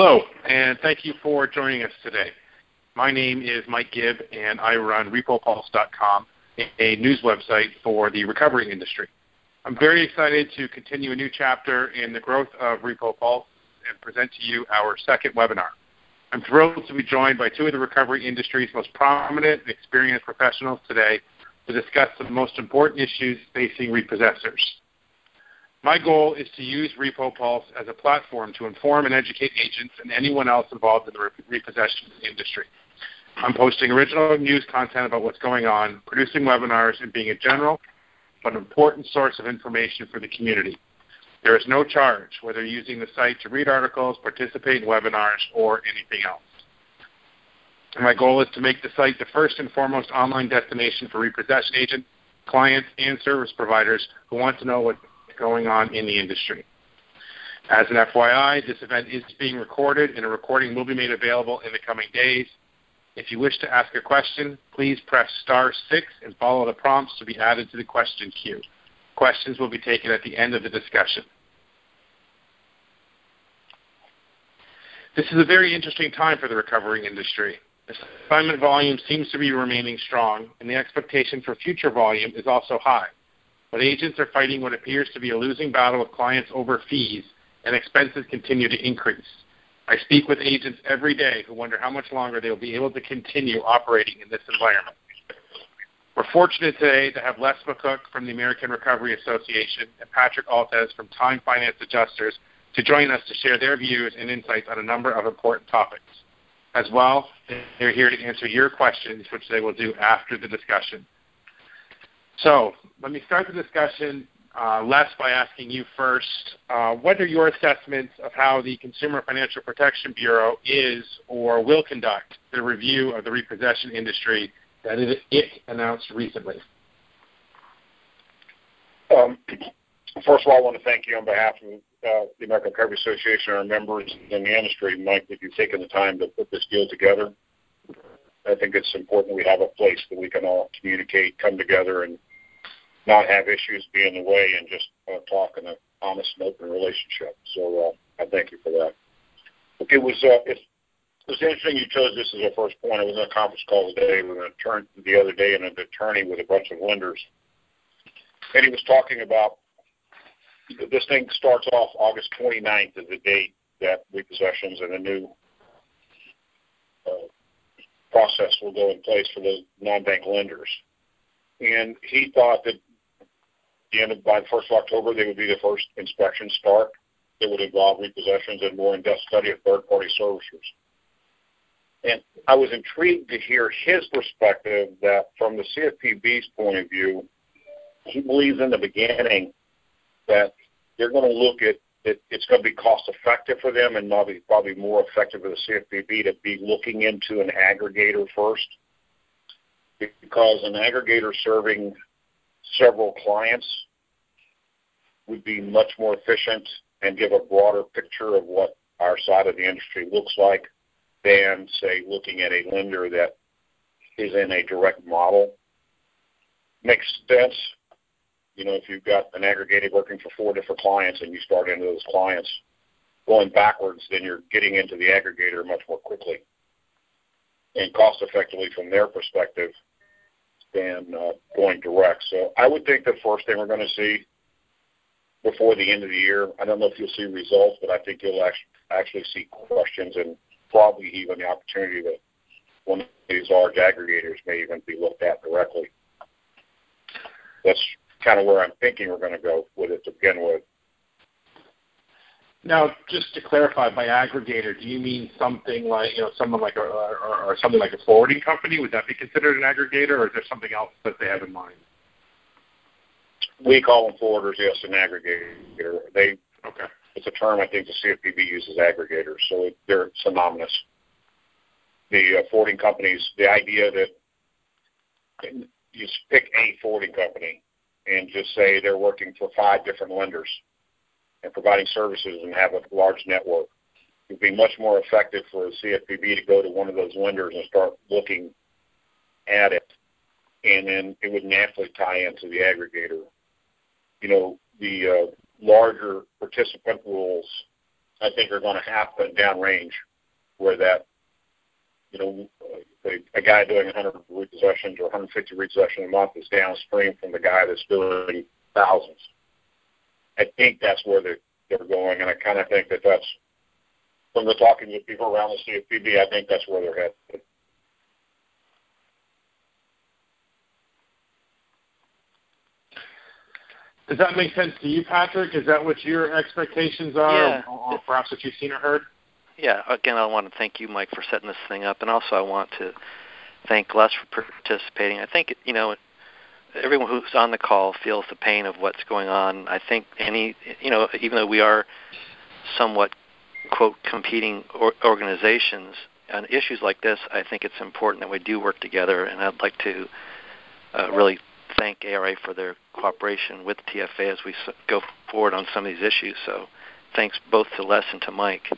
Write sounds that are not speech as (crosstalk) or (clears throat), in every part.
Hello, and thank you for joining us today. My name is Mike Gibb, and I run RepoPulse.com, a news website for the recovery industry. I'm very excited to continue a new chapter in the growth of RepoPulse and present to you our second webinar. I'm thrilled to be joined by two of the recovery industry's most prominent and experienced professionals today to discuss the most important issues facing repossessors. My goal is to use RepoPulse as a platform to inform and educate agents and anyone else involved in the repossession industry. I'm posting original news content about what's going on, producing webinars, and being a general but important source of information for the community. There is no charge, whether using the site to read articles, participate in webinars, or anything else. My goal is to make the site the first and foremost online destination for repossession agents, clients, and service providers who want to know what going on in the industry. As an FYI, this event is being recorded and a recording will be made available in the coming days. If you wish to ask a question, please press star six and follow the prompts to be added to the question queue. Questions will be taken at the end of the discussion. This is a very interesting time for the recovering industry. Assignment volume seems to be remaining strong, and the expectation for future volume is also high but agents are fighting what appears to be a losing battle with clients over fees, and expenses continue to increase. I speak with agents every day who wonder how much longer they will be able to continue operating in this environment. We're fortunate today to have Les McCook from the American Recovery Association and Patrick Altez from Time Finance Adjusters to join us to share their views and insights on a number of important topics. As well, they're here to answer your questions, which they will do after the discussion. So let me start the discussion, uh, Les, by asking you first, uh, what are your assessments of how the Consumer Financial Protection Bureau is or will conduct the review of the repossession industry that it, it announced recently? Um, first of all, I want to thank you on behalf of uh, the American Recovery Association and our members in the industry, Mike, that you've taken the time to put this deal together. I think it's important we have a place that we can all communicate, come together, and not have issues be in the way and just uh, talk in an honest and open relationship. So uh, I thank you for that. It was uh, it was interesting you chose this as a first point. I was on a conference call today with an attorney the other day and an attorney with a bunch of lenders, and he was talking about this thing starts off August 29th as the date that repossessions and a new uh, process will go in place for the non-bank lenders. And he thought that the end of, by the first of October, they would be the first inspection start that would involve repossessions and more in-depth study of third-party servicers. And I was intrigued to hear his perspective that from the CFPB's point of view, he believes in the beginning that they're going to look at it, it's going to be cost effective for them and probably, probably more effective for the CFPB to be looking into an aggregator first because an aggregator serving several clients would be much more efficient and give a broader picture of what our side of the industry looks like than, say, looking at a lender that is in a direct model. Makes sense. You know, if you've got an aggregator working for four different clients and you start into those clients going backwards, then you're getting into the aggregator much more quickly and cost effectively from their perspective than uh, going direct. So I would think the first thing we're going to see before the end of the year, I don't know if you'll see results, but I think you'll actually see questions and probably even the opportunity that one of these large aggregators may even be looked at directly. That's kind of where I'm thinking we're going to go with it to begin with. Now, just to clarify, by aggregator, do you mean something like you know someone like a, or, or something like a forwarding company? Would that be considered an aggregator, or is there something else that they have in mind? We call them forwarders, yes, an aggregator. They okay. It's a term I think the CFPB uses aggregators, so they're synonymous. The uh, forwarding companies, the idea that you pick a forwarding company and just say they're working for five different lenders and providing services and have a large network. It would be much more effective for a CFPB to go to one of those lenders and start looking at it, and then it would naturally tie into the aggregator. You know, the uh, larger participant rules I think are going to happen downrange, where that you know a, guy doing 100 repossessions or 150 repossessions a month is downstream from the guy that's doing thousands. I think that's where they're, they're going, and I kind of think that that's from the talking to people around the CFPB. I think that's where they're headed. Does that make sense to you, Patrick? Is that what your expectations are, yeah. or, or perhaps what you've seen or heard? Yeah. Again, I want to thank you, Mike, for setting this thing up, and also I want to thank Les for participating. I think you know everyone who's on the call feels the pain of what's going on. I think any you know even though we are somewhat quote competing or organizations on issues like this, I think it's important that we do work together, and I'd like to uh, really thank ARA for their cooperation with TFA as we go forward on some of these issues. So thanks both to Les and to Mike.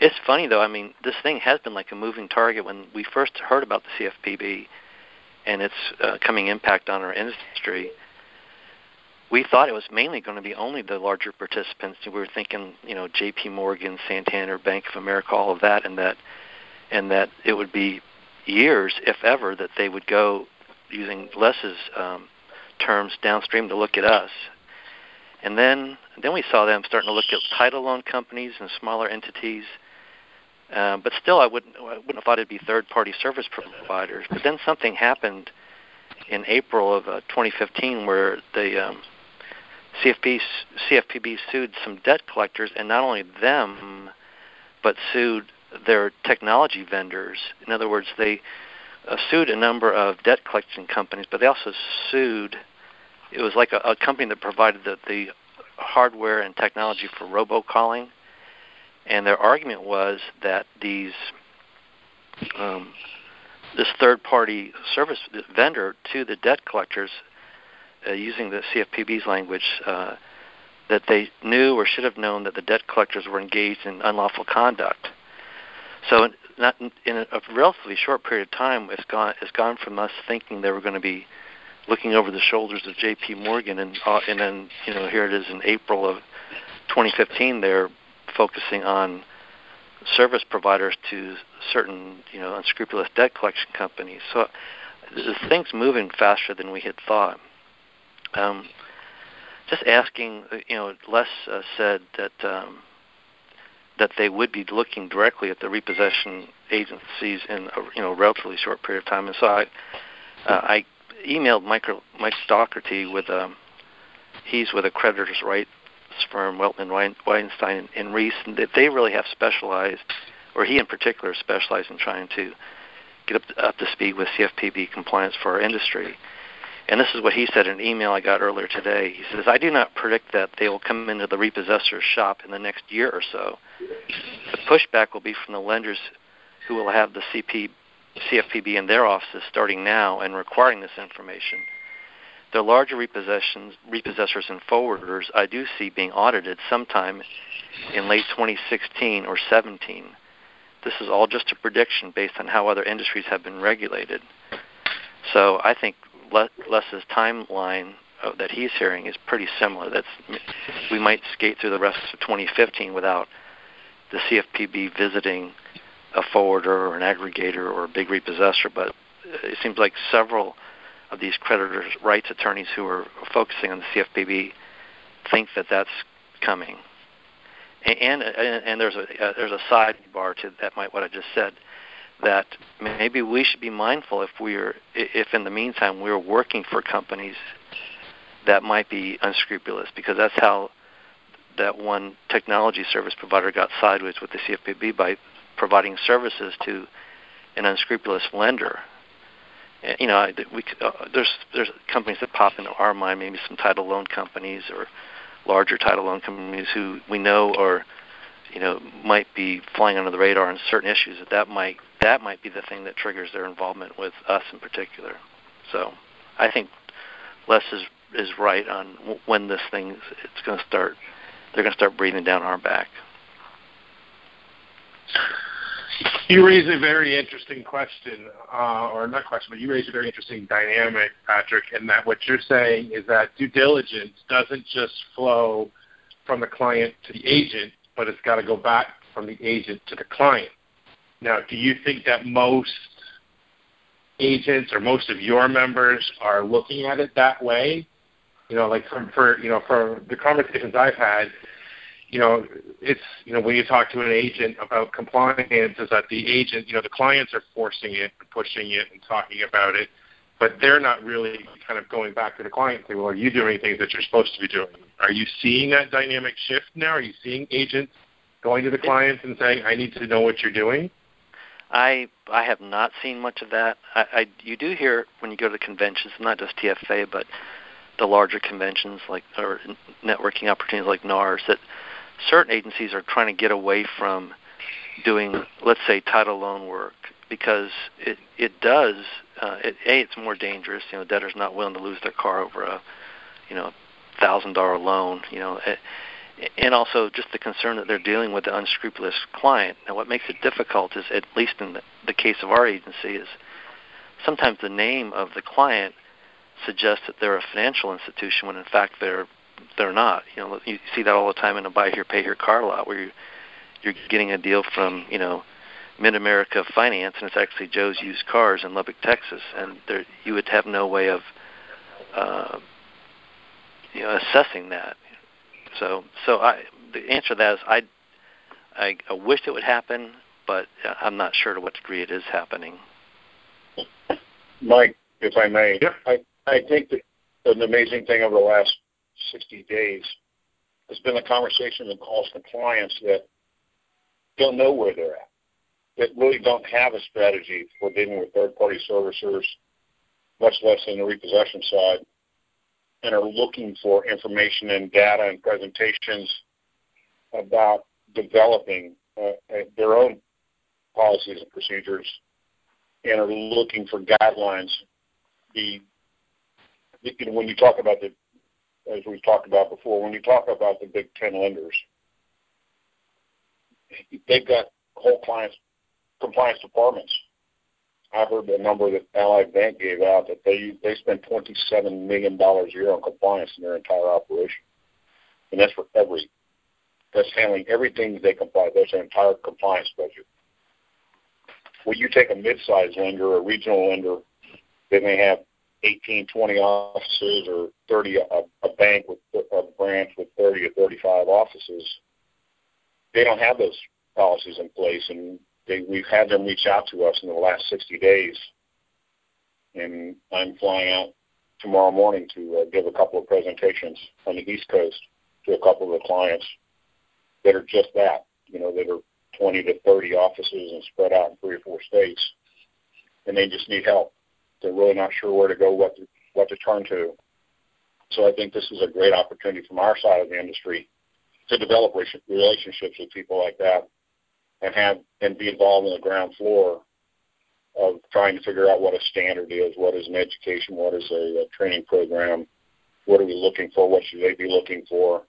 It's funny though. I mean, this thing has been like a moving target. When we first heard about the CFPB and its uh, coming impact on our industry, we thought it was mainly going to be only the larger participants. We were thinking, you know, J.P. Morgan, Santander, Bank of America, all of that, and that, and that it would be years, if ever, that they would go using Les's um, terms downstream to look at us. And then, then we saw them starting to look at title loan companies and smaller entities. Uh, but still, I wouldn't, I wouldn't have thought it'd be third-party service providers. But then something happened in April of uh, 2015 where the um, CFP, CFPB sued some debt collectors, and not only them, but sued their technology vendors. In other words, they uh, sued a number of debt collection companies, but they also sued. It was like a, a company that provided the, the hardware and technology for robocalling, and their argument was that these um, this third-party service vendor to the debt collectors, uh, using the CFPB's language, uh, that they knew or should have known that the debt collectors were engaged in unlawful conduct. So not in a, a relatively short period of time, it's gone. It's gone from us thinking they were going to be looking over the shoulders of J.P. Morgan, and uh, and then you know here it is in April of 2015. They're focusing on service providers to certain you know unscrupulous debt collection companies. So the thing's moving faster than we had thought. Um, just asking, you know, Les uh, said that um, that they would be looking directly at the repossession agencies in a you know relatively short period of time. And so I uh, I emailed Mike Mike Dougherty with um he's with a creditors' rights firm Weltman Weinberg and Reis, and that they really have specialized, or he in particular specialized in trying to get up to, up to speed with CFPB compliance for our industry. And this is what he said in an email I got earlier today. He says, I do not predict that they will come into the repossessor's shop in the next year or so. The pushback will be from the lenders who will have the CP, CFPB in their offices starting now and requiring this information. The larger repossessions, repossessors and forwarders I do see being audited sometime in late 2016 or 17. This is all just a prediction based on how other industries have been regulated. So I think Les's timeline uh, that he's hearing is pretty similar. That's we might skate through the rest of 2015 without the CFPB visiting a forwarder or an aggregator or a big repossessor, but it seems like several of these creditors' rights attorneys who are focusing on the CFPB think that that's coming. And and, and there's a uh, there's a sidebar to that might what I just said that maybe we should be mindful if we're if in the meantime we're working for companies that might be unscrupulous because that's how that one technology service provider got sideways with the CFPB by providing services to an unscrupulous lender. And, you know, we uh, there's there's companies that pop into our mind, maybe some title loan companies or larger title loan companies who we know are you know might be flying under the radar on certain issues that that might that might be the thing that triggers their involvement with us in particular. So I think Les is is right on when this thing it's going to start. They're going to start breathing down our back. You raise a very interesting question, uh, or not question, but you raise a very interesting dynamic, Patrick, in that what you're saying is that due diligence doesn't just flow from the client to the agent, but it's got to go back from the agent to the client. Now, do you think that most agents or most of your members are looking at it that way? You know, like for, for you know, for the conversations I've had, you know, it's you know when you talk to an agent about compliance, is that the agent, you know, the clients are forcing it and pushing it and talking about it, but they're not really kind of going back to the client and saying, well, are you doing things that you're supposed to be doing? Are you seeing that dynamic shift now? Are you seeing agents going to the clients and saying, I need to know what you're doing? I I have not seen much of that. I, I you do hear when you go to the conventions, not just TFA, but the larger conventions like or networking opportunities like NARS, that certain agencies are trying to get away from doing, let's say, title loan work because it it does uh, it, a it's more dangerous. You know, debtors not willing to lose their car over a you know thousand dollar loan. You know. It, and also just the concern that they're dealing with an unscrupulous client. Now, what makes it difficult is, at least in the, the case of our agency, is sometimes the name of the client suggests that they're a financial institution when in fact they're they're not. You know, you see that all the time in a buy here, pay here car lot where you you're getting a deal from you know Mid America Finance, and it's actually Joe's Used Cars in Lubbock, Texas, and there you would have no way of uh, you know assessing that. So, so I the answer to that is I I, I wish it would happen, but I'm not sure to what degree it is happening. Mike, if I may, yep. I I think that an amazing thing over the last 60 days has been the conversation that calls to clients that don't know where they're at that really don't have a strategy for dealing with third-party servicers, much less in the repossession side, and are looking for information and data and presentations about developing uh, their own policies and procedures and are looking for guidelines. The, when you talk about the, as we've talked about before, when you talk about the big 10 lenders, they've got whole clients compliance departments. I heard the number that Ally Bank gave out that they they spend twenty seven million dollars a year on compliance in their entire operation, and that's for every that's handling everything they comply. That's their entire compliance budget. When you take a mid-sized lender a regional lender, they may have 18, 20 offices or 30 a, a bank with a branch with 30 or 35 offices. They don't have those policies in place, and they, we've had them reach out to us in the last 60 days, and I'm flying out tomorrow morning to uh, give a couple of presentations on the East Coast to a couple of the clients that are just that, you know, that are 20 to 30 offices and spread out in three or four states, and they just need help. They're really not sure where to go, what to, what to turn to. So I think this is a great opportunity from our side of the industry to develop relationships with people like that and have and be involved in the ground floor of trying to figure out what a standard is, what is an education, what is a, a training program, what are we looking for, what should they be looking for,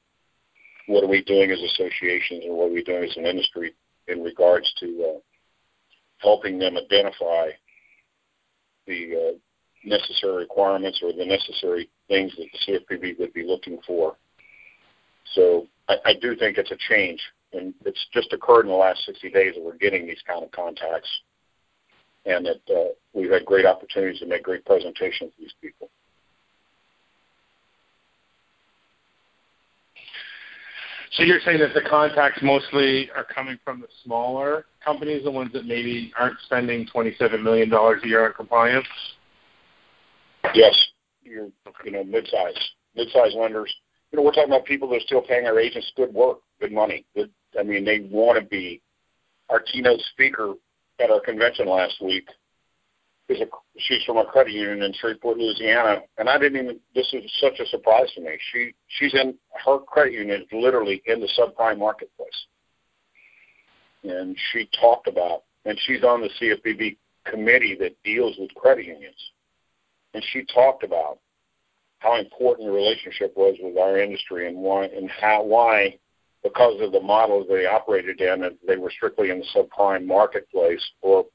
what are we doing as associations, and what are we doing as an industry in regards to uh, helping them identify the uh, necessary requirements or the necessary things that the CFPB would be looking for. So I, I do think it's a change and it's just occurred in the last 60 days that we're getting these kind of contacts, and that uh, we've had great opportunities to make great presentations to these people. So you're saying that the contacts mostly are coming from the smaller companies, the ones that maybe aren't spending $27 million a year on compliance? Yes, you're, you know, mid-size, mid-size lenders. You know, we're talking about people that are still paying their agents good work, good money, good I mean, they want to be. Our keynote speaker at our convention last week is a she's from a credit union in Shreveport, Louisiana, and I didn't even. This is such a surprise to me. She she's in her credit union is literally in the subprime marketplace, and she talked about, and she's on the CFPB committee that deals with credit unions, and she talked about how important the relationship was with our industry and why and how why because of the model they operated in, and they were strictly in the subprime marketplace or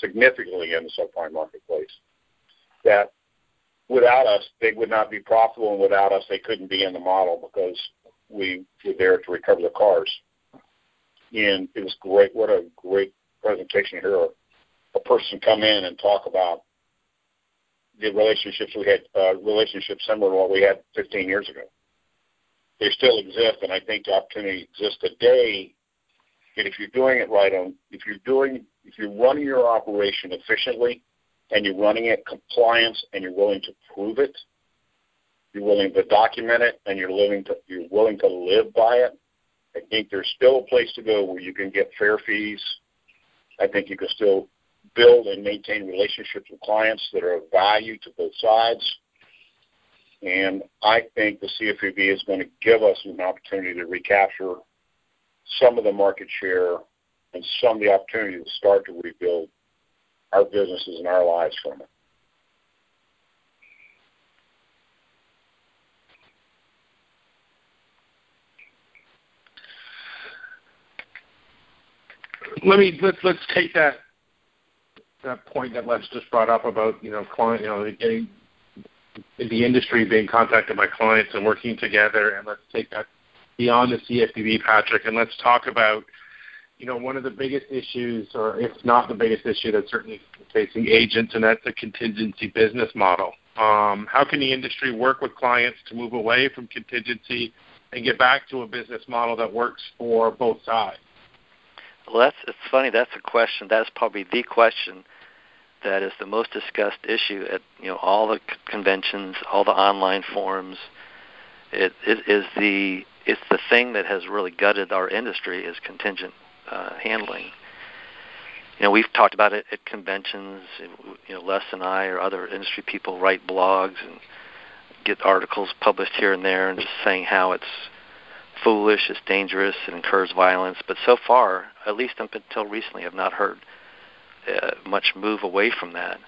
significantly in the subprime marketplace, that without us, they would not be profitable, and without us, they couldn't be in the model because we were there to recover the cars. and it was great. What a great presentation here. A, a person come in and talk about the relationships we had, uh, relationships similar to what we had 15 years ago. They still exist, and I think the opportunity exists today. And if you're doing it right on, if you're doing, if you're running your operation efficiently, and you're running it compliance, and you're willing to prove it, you're willing to document it, and you're willing to you're willing to live by it. I think there's still a place to go where you can get fair fees. I think you can still build and maintain relationships with clients that are of value to both sides. And I think the CFPB is going to give us an opportunity to recapture some of the market share and some of the opportunity to start to rebuild our businesses and our lives from it. Let me let's let's take that that point that Les just brought up about you know client you know getting the industry being contacted by clients and working together, and let's take that beyond the CFPB, Patrick, and let's talk about you know one of the biggest issues, or if not the biggest issue, that's certainly facing agents, and that's the contingency business model. Um, how can the industry work with clients to move away from contingency and get back to a business model that works for both sides? Well, that's it's funny. That's a question. That's probably the question that is the most discussed issue at you know all the conventions, all the online forums. It, it is the it's the thing that has really gutted our industry is contingent uh, handling. You know, we've talked about it at conventions. You know, Les and I or other industry people write blogs and get articles published here and there, and just saying how it's foolish, it's dangerous, it incurs violence. But so far, at least up until recently, I've not heard uh, much move away from that.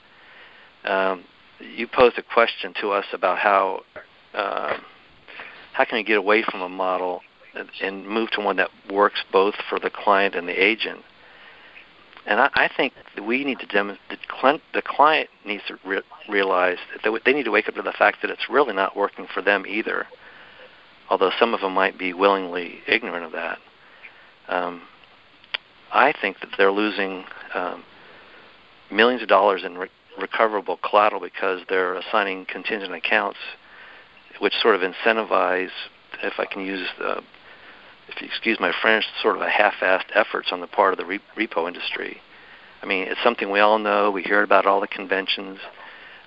Um, you posed a question to us about how uh, how can we get away from a model and, move to one that works both for the client and the agent. And I, I think we need to demonstrate the, the client needs to re- realize that they need to wake up to the fact that it's really not working for them either. Although some of them might be willingly ignorant of that. Um, I think that they're losing um, millions of dollars in re- recoverable collateral because they're assigning contingent accounts, which sort of incentivize, if I can use the, if you excuse my French, sort of a half-assed efforts on the part of the re- repo industry. I mean, it's something we all know. We hear about all the conventions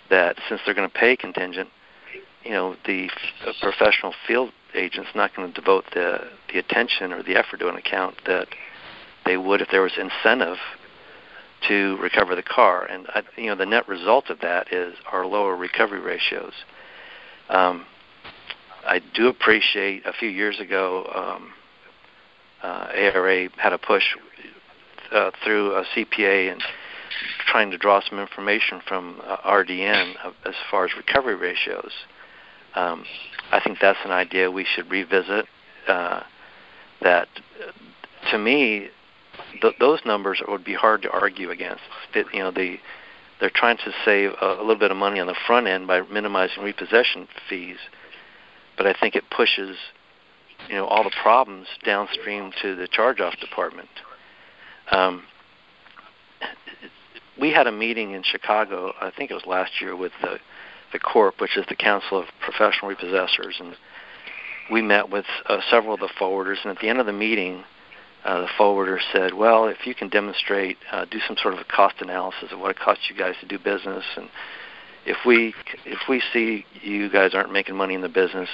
that since they're going to pay contingent, you know, the professional field agent's not going to devote the the attention or the effort to an account that they would if there was incentive to recover the car. And I, you know, the net result of that is our lower recovery ratios. Um, I do appreciate a few years ago, um, uh, ARA had a push uh, through a CPA and trying to draw some information from uh, RDN as far as recovery ratios. Um, I think that's an idea we should revisit. Uh, that, to me, th- those numbers would be hard to argue against. It, you know, the they're trying to save a, a little bit of money on the front end by minimizing repossession fees, but I think it pushes you know all the problems downstream to the charge-off department. Um, we had a meeting in Chicago, I think it was last year, with the the Corp, which is the Council of Professional Repossessors, and we met with uh, several of the forwarders. And at the end of the meeting, uh, the forwarder said, "Well, if you can demonstrate, uh, do some sort of a cost analysis of what it costs you guys to do business, and if we if we see you guys aren't making money in the business,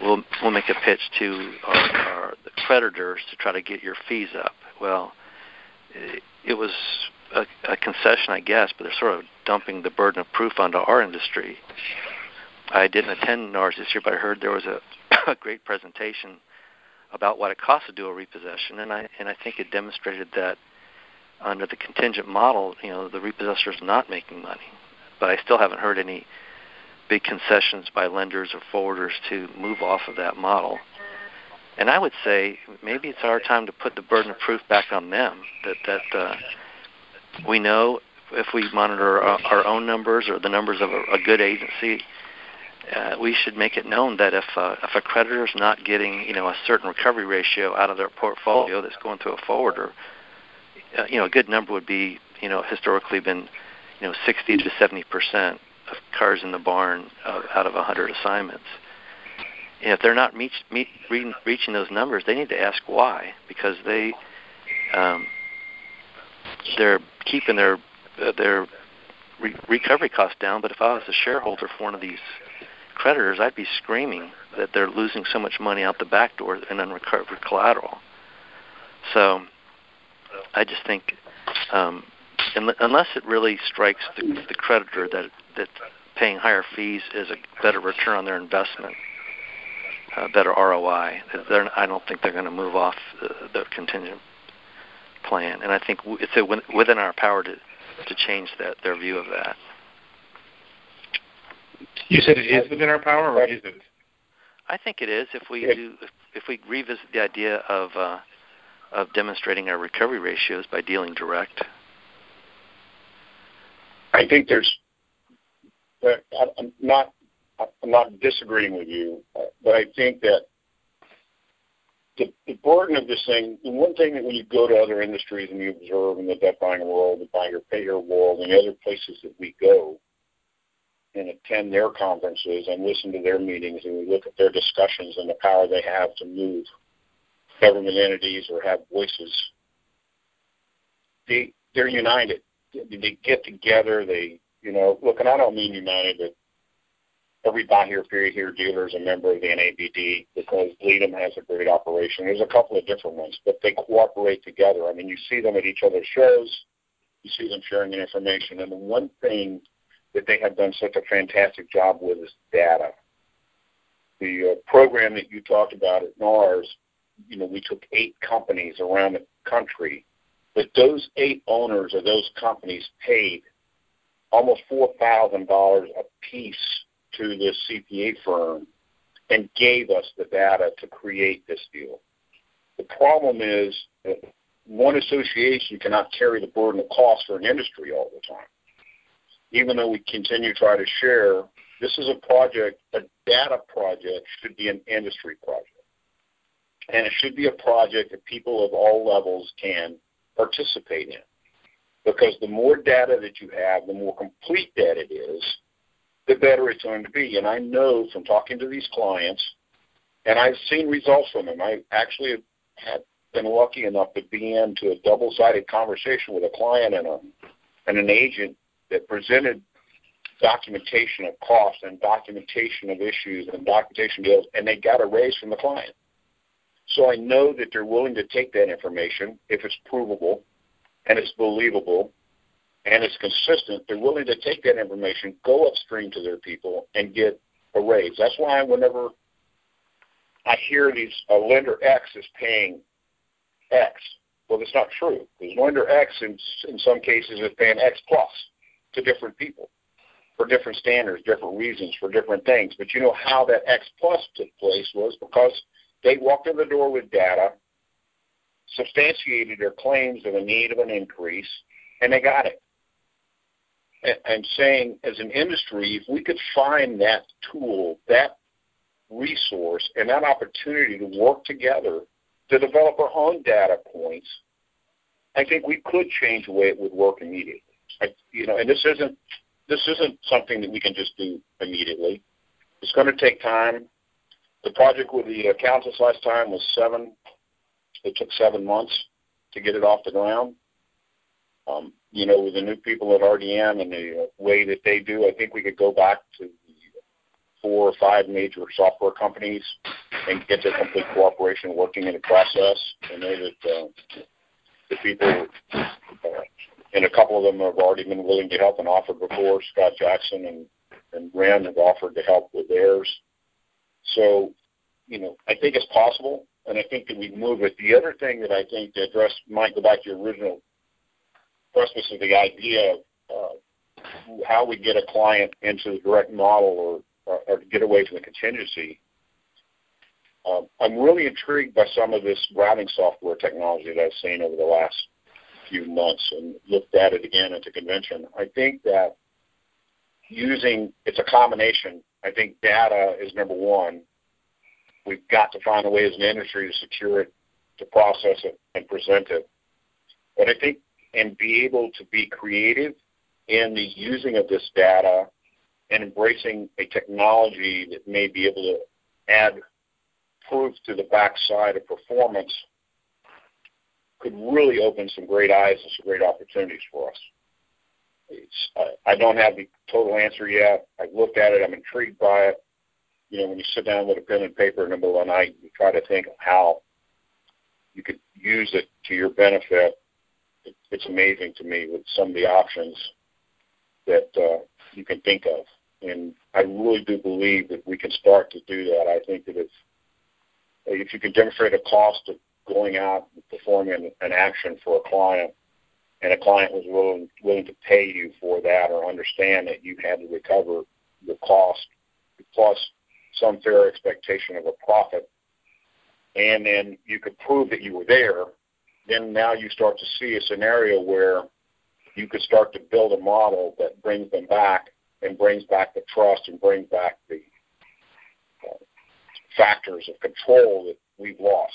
we'll we'll make a pitch to our, our creditors to try to get your fees up." Well, it, it was a, a concession, I guess, but they're sort of dumping the burden of proof onto our industry. I didn't attend NARS this year, but I heard there was a, (coughs) a great presentation about what it costs to do a repossession, and I and I think it demonstrated that under the contingent model, you know, the repossessor is not making money. But I still haven't heard any big concessions by lenders or forwarders to move off of that model. And I would say maybe it's our time to put the burden of proof back on them. That that uh, we know if we monitor our, our own numbers or the numbers of a, a good agency, uh, we should make it known that if uh, if a creditor is not getting you know a certain recovery ratio out of their portfolio that's going through a forwarder, uh, you know a good number would be you know historically been you know 60 to 70 percent of cars in the barn uh, out of 100 assignments. And if they're not meet, meet, re- reaching those numbers, they need to ask why because they um, they're keeping their uh, their re- recovery costs down. But if I was a shareholder for one of these creditors, I'd be screaming that they're losing so much money out the back door in unrecovered collateral. So I just think um, unless it really strikes the, the creditor that that paying higher fees is a better return on their investment, a better ROI, I don't think they're going to move off the, the contingent plan. And I think it's within our power to to change that their view of that. You said it is within our power, or is it? I think it is. If we do, if, if we revisit the idea of uh, of demonstrating our recovery ratios by dealing direct. I think there's. I'm not. I'm not disagreeing with you, but I think that the, the burden of this thing, the one thing that when you go to other industries and you observe in the debt buying world, the buyer payer world, and other places that we go and attend their conferences and listen to their meetings and we look at their discussions and the power they have to move government entities or have voices, they they're united. They get together. They you know look, and I don't mean united, but every buy here, period here dealer is a member of the NABD because Leadham has a great operation. There's a couple of different ones, but they cooperate together. I mean, you see them at each other's shows, you see them sharing information, and the one thing that they have done such a fantastic job with is data. The uh, program that you talked about at NARS, you know, we took eight companies around the country, but those eight owners of those companies paid almost four thousand dollars a piece to this CPA firm and gave us the data to create this deal. The problem is that one association cannot carry the burden of cost for an industry all the time. Even though we continue to try to share, this is a project, a data project should be an industry project. And it should be a project that people of all levels can participate in. Because the more data that you have, the more complete that it is, the better it's going to be. And I know from talking to these clients, and I've seen results from them. I actually have been lucky enough to be into a double-sided conversation with a client and a and an agent that presented documentation of cost and documentation of issues and documentation deals, and they got a raise from the client. So I know that they're willing to take that information if it's provable and it's believable and it's consistent, they're willing to take that information, go upstream to their people, and get a raise. That's why whenever I hear these uh, lender X is paying X, well, that's not true because lender X in in some cases is paying X plus to different people for different standards, different reasons, for different things. But you know how that X plus took place was because they walked in the door with data, substantiated their claims of a need of an increase, and they got it and saying as an industry, if we could find that tool, that resource, and that opportunity to work together to develop our own data points, I think we could change the way it would work immediately. I, you know, and this isn't this isn't something that we can just do immediately. It's going to take time. The project with the uh, accountants last time was seven. It took seven months to get it off the ground. Um, you know, with the new people at RDN and the way that they do, I think we could go back to the four or five major software companies and get their complete cooperation working in the process. I know that uh, the people, uh, and a couple of them have already been willing to help and offered before. Scott Jackson and and Rand have offered to help with theirs. So, you know, I think it's possible, and I think that we move it. The other thing that I think to address might go back to your original preface of the idea of uh, how we get a client into the direct model or, or, or get away from the contingency. Um, I'm really intrigued by some of this routing software technology that I've seen over the last few months and looked at it again at the convention. I think that using it's a combination I think data is number one. We've got to find a way as an industry to secure it, to process it, and present it. But I think and be able to be creative in the using of this data and embracing a technology that may be able to add proof to the backside of performance could really open some great eyes and some great opportunities for us. It's, I don't have the total answer yet. I've looked at it. I'm intrigued by it. You know, when you sit down with a pen and paper of the night, you try to think of how you could use it to your benefit. it's amazing to me with some of the options that uh, you can think of. And I really do believe that we can start to do that. I think that if if you can demonstrate a cost of going out and performing an, an action for a client, and a client was willing willing to pay you for that or understand that you had to recover the cost plus some fair expectation of a profit, and then you could prove that you were there, then now you start to see a scenario where you could start to build a model that brings them back and brings back the trust and brings back the uh, factors of control that we've lost.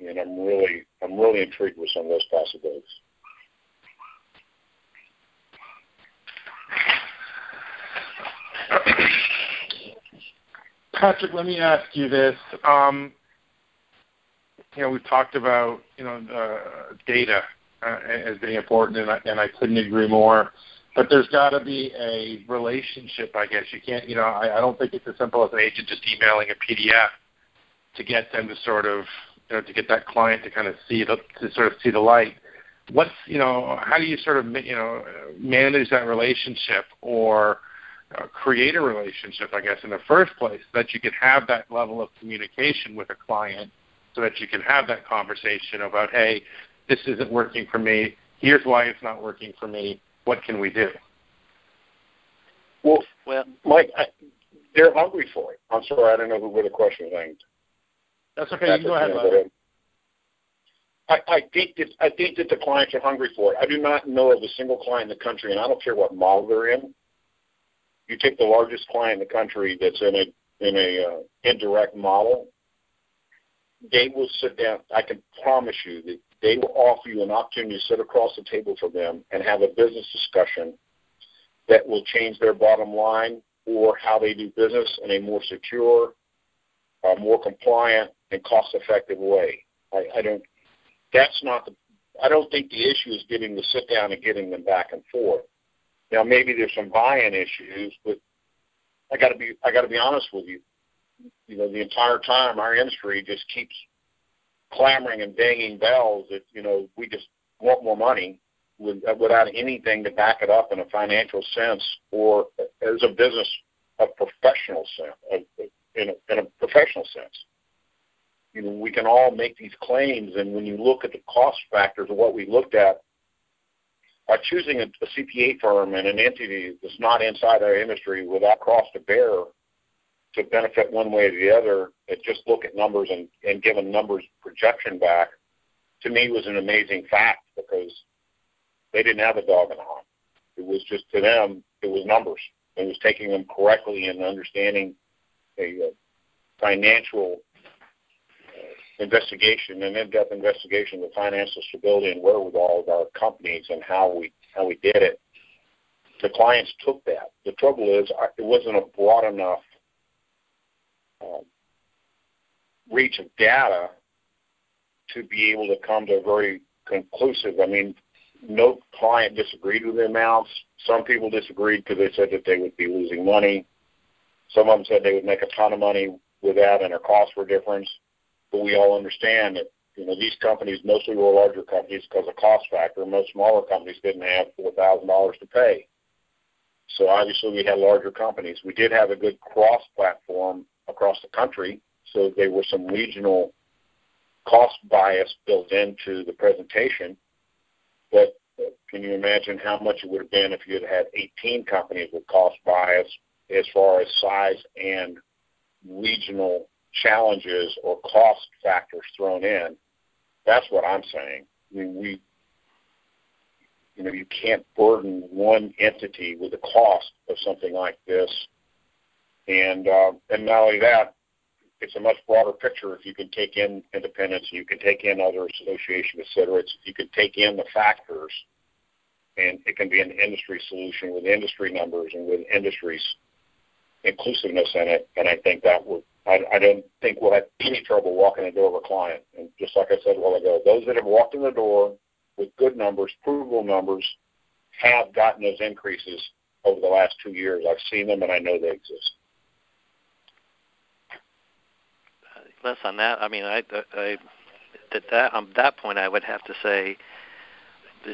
And I'm really, I'm really intrigued with some of those possibilities. Patrick, let me ask you this. Um, you know, we've talked about you know uh, data uh, as being important, and I, and I couldn't agree more. But there's got to be a relationship, I guess. You can't, you know, I, I don't think it's as simple as an agent just emailing a PDF to get them to sort of, you know, to get that client to kind of see the, to sort of see the light. What's, you know, how do you sort of, you know, manage that relationship or uh, create a relationship, I guess, in the first place, so that you can have that level of communication with a client, so that you can have that conversation about, hey, this isn't working for me. Here's why it's not working for me. What can we do? Well, well, Mike, I, they're hungry for it. I'm sorry, I don't know where the question was aimed. That's okay. you go ahead. Go ahead. I, I think that I think that the clients are hungry for it. I do not know of a single client in the country, and I don't care what model they're in. You take the largest client in the country that's in a in a uh, indirect model. They will sit down. I can promise you that they will offer you an opportunity to sit across the table from them and have a business discussion that will change their bottom line or how they do business in a more secure, uh, more compliant, and cost-effective way. I, I don't. That's not the. I don't think the issue is getting the sit down and getting them back and forth. Now maybe there's some buy-in issues, but I got to be. I got to be honest with you. You know, the entire time our industry just keeps clamoring and banging bells that you know we just want more money without anything to back it up in a financial sense or as a business a professional sense in a, in a professional sense you know we can all make these claims and when you look at the cost factors of what we looked at by choosing a, a CPA firm and an entity that's not inside our industry without cost to bear to benefit one way or the other, and just look at numbers and, and give a numbers projection back, to me was an amazing fact because they didn't have a dog in the hunt. It was just to them, it was numbers. It was taking them correctly and understanding a uh, financial investigation, an in-depth investigation of the financial stability and wherewithal of our companies and how we how we did it. The clients took that. The trouble is, it wasn't a broad enough um, reach of data to be able to come to a very conclusive. I mean, no client disagreed with the amounts. Some people disagreed because they said that they would be losing money. Some of them said they would make a ton of money with that, and their costs were different. But we all understand that you know these companies mostly were larger companies because of cost factor. Most smaller companies didn't have four thousand dollars to pay. So obviously we had larger companies. We did have a good cross platform across the country, so there were some regional cost bias built into the presentation. But can you imagine how much it would have been if you had had 18 companies with cost bias as far as size and regional challenges or cost factors thrown in? That's what I'm saying. I mean, we, you know, you can't burden one entity with the cost of something like this And uh, and not only that, it's a much broader picture if you can take in independents, you can take in other associations, et you can take in the factors, and it can be an industry solution with industry numbers and with industries inclusiveness in it. And I think that would I, I don't think we'll have any trouble walking the door of a client. And just like I said a while ago, those that have walked in the door with good numbers, provable numbers, have gotten those increases over the last two years. I've seen them and I know they exist. less on that. I mean, I, I at that on that point, I would have to say,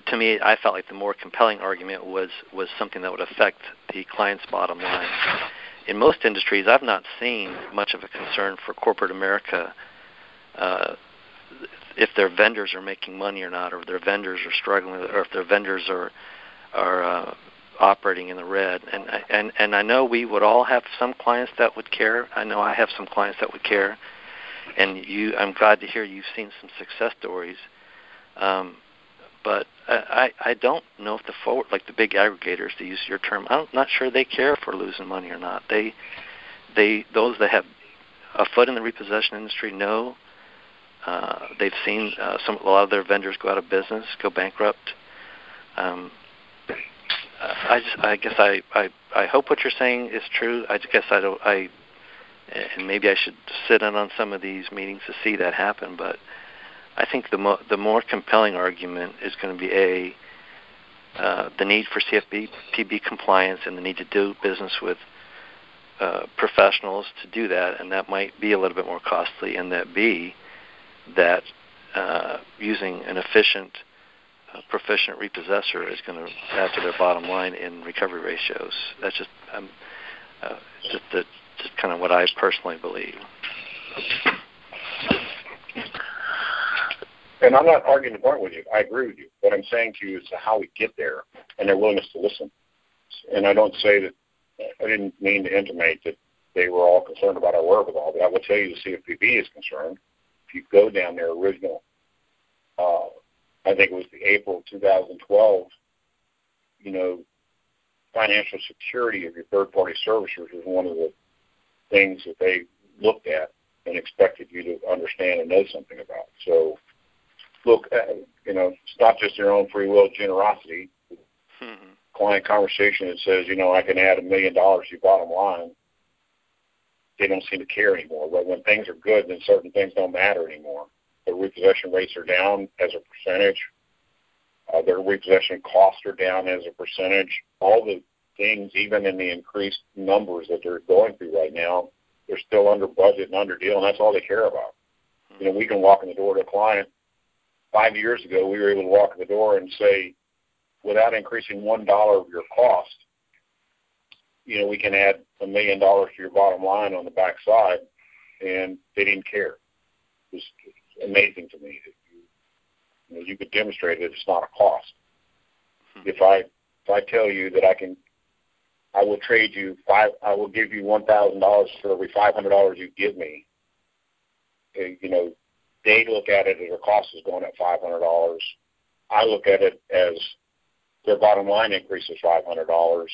to me, I felt like the more compelling argument was was something that would affect the client's bottom line. In most industries, I've not seen much of a concern for corporate America. Uh, if their vendors are making money or not, or if their vendors are struggling, or if their vendors are are uh, operating in the red. And and and I know we would all have some clients that would care. I know I have some clients that would care and you, I'm glad to hear you've seen some success stories. Um, but I, I don't know if the forward, like the big aggregators, to use your term, I'm not sure they care if we're losing money or not. They, they, those that have a foot in the repossession industry know. Uh, they've seen uh, some a lot of their vendors go out of business, go bankrupt. Um, I just, I guess I, I, I hope what you're saying is true. I guess I don't, I and maybe I should sit in on some of these meetings to see that happen. But I think the mo- the more compelling argument is going to be a uh, the need for CFP PB compliance and the need to do business with uh, professionals to do that, and that might be a little bit more costly. And that B that uh, using an efficient uh, proficient repossessor is going to add to their bottom line in recovery ratios. That's just um, uh, just the just kind of what I personally believe. And I'm not arguing the point with you. I agree with you. What I'm saying to you is how we get there and their willingness to listen. And I don't say that, I didn't mean to intimate that they were all concerned about our work with wherewithal, but I will tell you the CFPB is concerned. If you go down their original, uh, I think it was the April 2012, you know, financial security of your third party servicers was one of the things that they looked at and expected you to understand and know something about. So, look, uh, you know, it's not just their own free will generosity. Mm-hmm. Client conversation that says, you know, I can add a million dollars to your bottom line. They don't seem to care anymore. But when things are good, then certain things don't matter anymore. The repossession rates are down as a percentage. Uh, their repossession costs are down as a percentage. All the things, even in the increased numbers that they're going through right now, they're still under budget and under deal, and that's all they care about. You know, we can walk in the door to a client. Five years ago, we were able to walk in the door and say, without increasing one dollar of your cost, you know, we can add a million dollars to your bottom line on the back side, and they didn't care. It was amazing to me that you, you, know, you could demonstrate that it's not a cost. Hmm. If I if I tell you that I can I will trade you five. I will give you one thousand dollars for every five hundred dollars you give me. You know, they look at it as their cost is going at five hundred dollars. I look at it as their bottom line increase is five hundred dollars,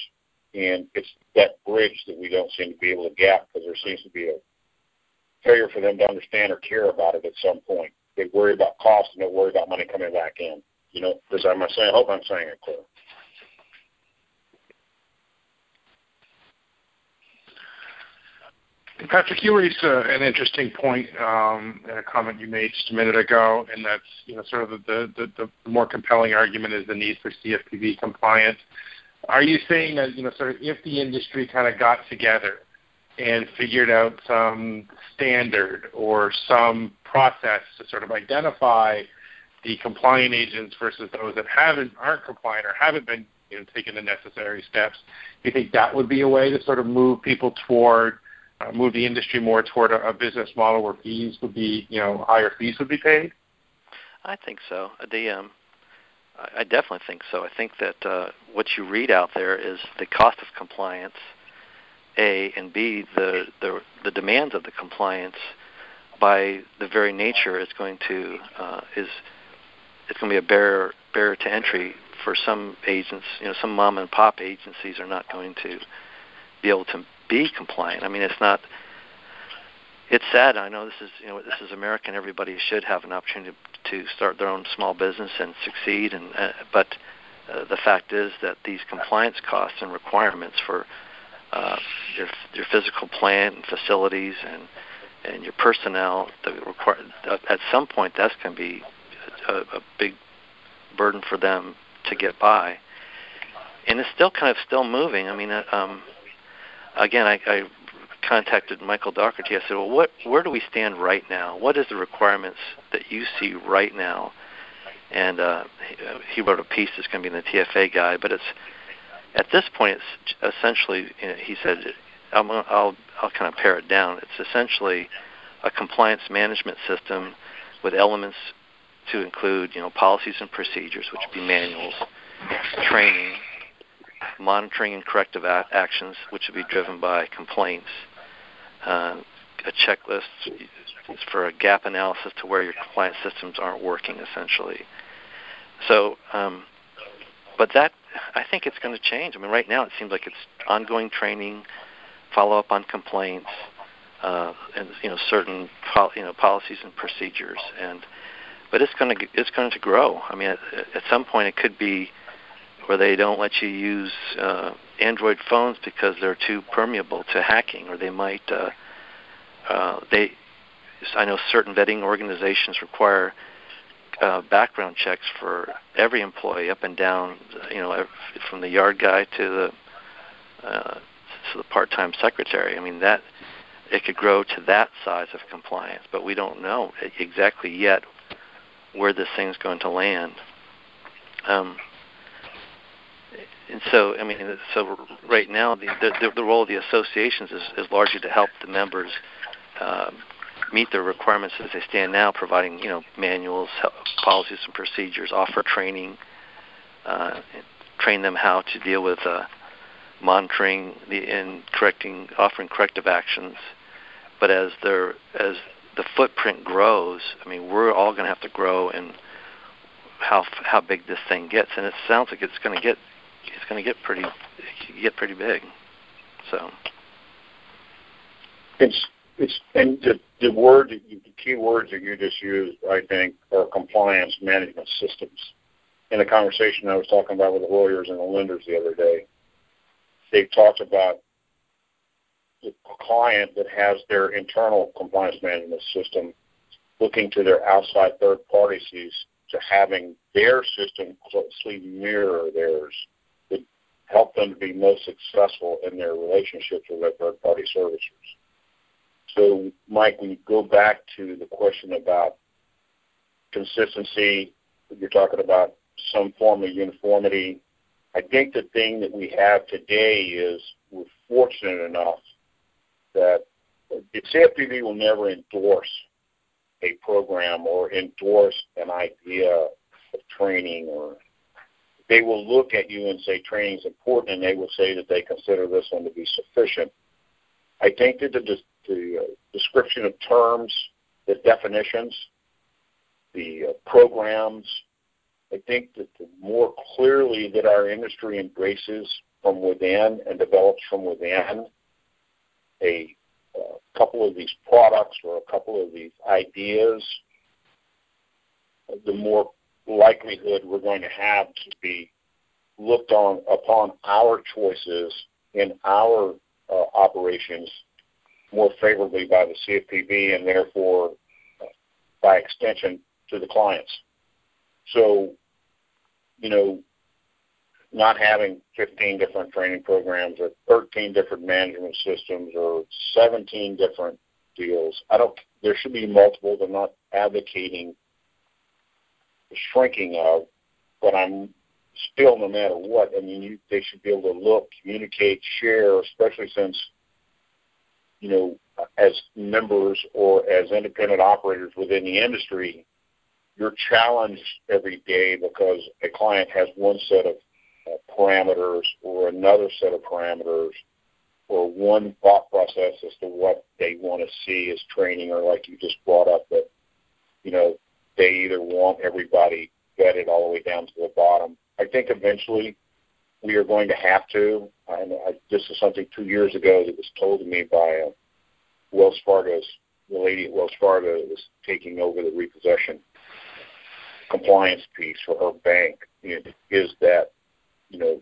and it's that bridge that we don't seem to be able to gap because there seems to be a failure for them to understand or care about it at some point. They worry about cost and they worry about money coming back in. You know, does I'm saying? I hope I'm saying it clear. Patrick, you raised uh, an interesting point um, in a comment you made just a minute ago, and that's you know sort of the, the, the more compelling argument is the need for CFPB compliance. Are you saying that you know sort of if the industry kind of got together and figured out some standard or some process to sort of identify the compliant agents versus those that haven't aren't compliant or haven't been you know, taking the necessary steps, do you think that would be a way to sort of move people toward move the industry more toward a, a business model where fees would be, you know, higher fees would be paid? I think so. The um, I definitely think so. I think that uh, what you read out there is the cost of compliance, a and b the the, the demands of the compliance by the very nature is going to uh, is it's going to be a barrier barrier to entry for some agents. You know, some mom and pop agencies are not going to be able to be compliant. I mean, it's not. It's sad. I know this is you know this is America, and everybody should have an opportunity to start their own small business and succeed. And uh, but uh, the fact is that these compliance costs and requirements for uh, your your physical plant and facilities and and your personnel that require at some point that's going to be a, a big burden for them to get by and it's still kind of still moving i mean uh, um again i, I contacted michael dougherty. I said well what where do we stand right now? What is the requirements that you see right now? And uh he wrote a piece that's going to be in the tfa guide but it's at this point it's essentially you know, he said I'm, I'll I'll kind of pare it down. It's essentially a compliance management system with elements to include, you know, policies and procedures, which would be manuals, training, monitoring and corrective a- actions, which would be driven by complaints, uh, a checklist for a gap analysis to where your compliance systems aren't working, essentially. So, um, but that I think it's going to change. I mean, right now it seems like it's ongoing training, follow up on complaints, uh, and you know certain pol- you know policies and procedures. And but it's going to it's going to grow. I mean, at, at some point it could be where they don't let you use uh, Android phones because they're too permeable to hacking, or they might uh, uh, they. I know certain vetting organizations require uh, background checks for every employee up and down, you know, from the yard guy to the uh, to the part-time secretary. I mean that it could grow to that size of compliance, but we don't know exactly yet where this thing's going to land. Um, and so, I mean, so right now, the, the, the role of the associations is, is largely to help the members um, meet their requirements as they stand now, providing you know manuals, policies, and procedures, offer training, uh, train them how to deal with uh, monitoring the and correcting, offering corrective actions. But as their as the footprint grows, I mean, we're all going to have to grow in how how big this thing gets, and it sounds like it's going to get it's going to get pretty get pretty big. So it's it's and the the word the key words that you just used, I think, are compliance management systems. In a conversation I was talking about with the lawyers and the lenders the other day, they've talked about the client that has their internal compliance management system looking to their outside third parties to having their system closely mirror theirs help them to be most successful in their relationships with their third party servicers. So, Mike, when you go back to the question about consistency, you're talking about some form of uniformity. I think the thing that we have today is we're fortunate enough that CFPB will never endorse a program or endorse an idea of training or they will look at you and say training is important and they will say that they consider this one to be sufficient. I think that the, the uh, description of terms, the definitions, the uh, programs, I think that the more clearly that our industry embraces from within and develops from within a uh, couple of these products or a couple of these ideas, the more likelihood we're going to have to be looked on upon our choices in our uh, operations more favorably by the CFPB and therefore, uh, by extension, to the clients. So, you know, not having 15 different training programs or 13 different management systems or 17 different deals. I don't. There should be multiple. They're not advocating shrinking of, but I'm still, no matter what. I mean, you, they should be able to look, communicate, share, especially since you know, as members or as independent operators within the industry, you're challenged every day because a client has one set of uh, parameters or another set of parameters or one thought process as to what they want to see as training or like you just brought up that, you know, they either want everybody vetted all the way down to the bottom. I think eventually we are going to have to. And I, this is something two years ago that was told to me by uh, Wells Fargo's the lady at Wells Fargo that was taking over the repossession compliance piece for her bank. Is that you know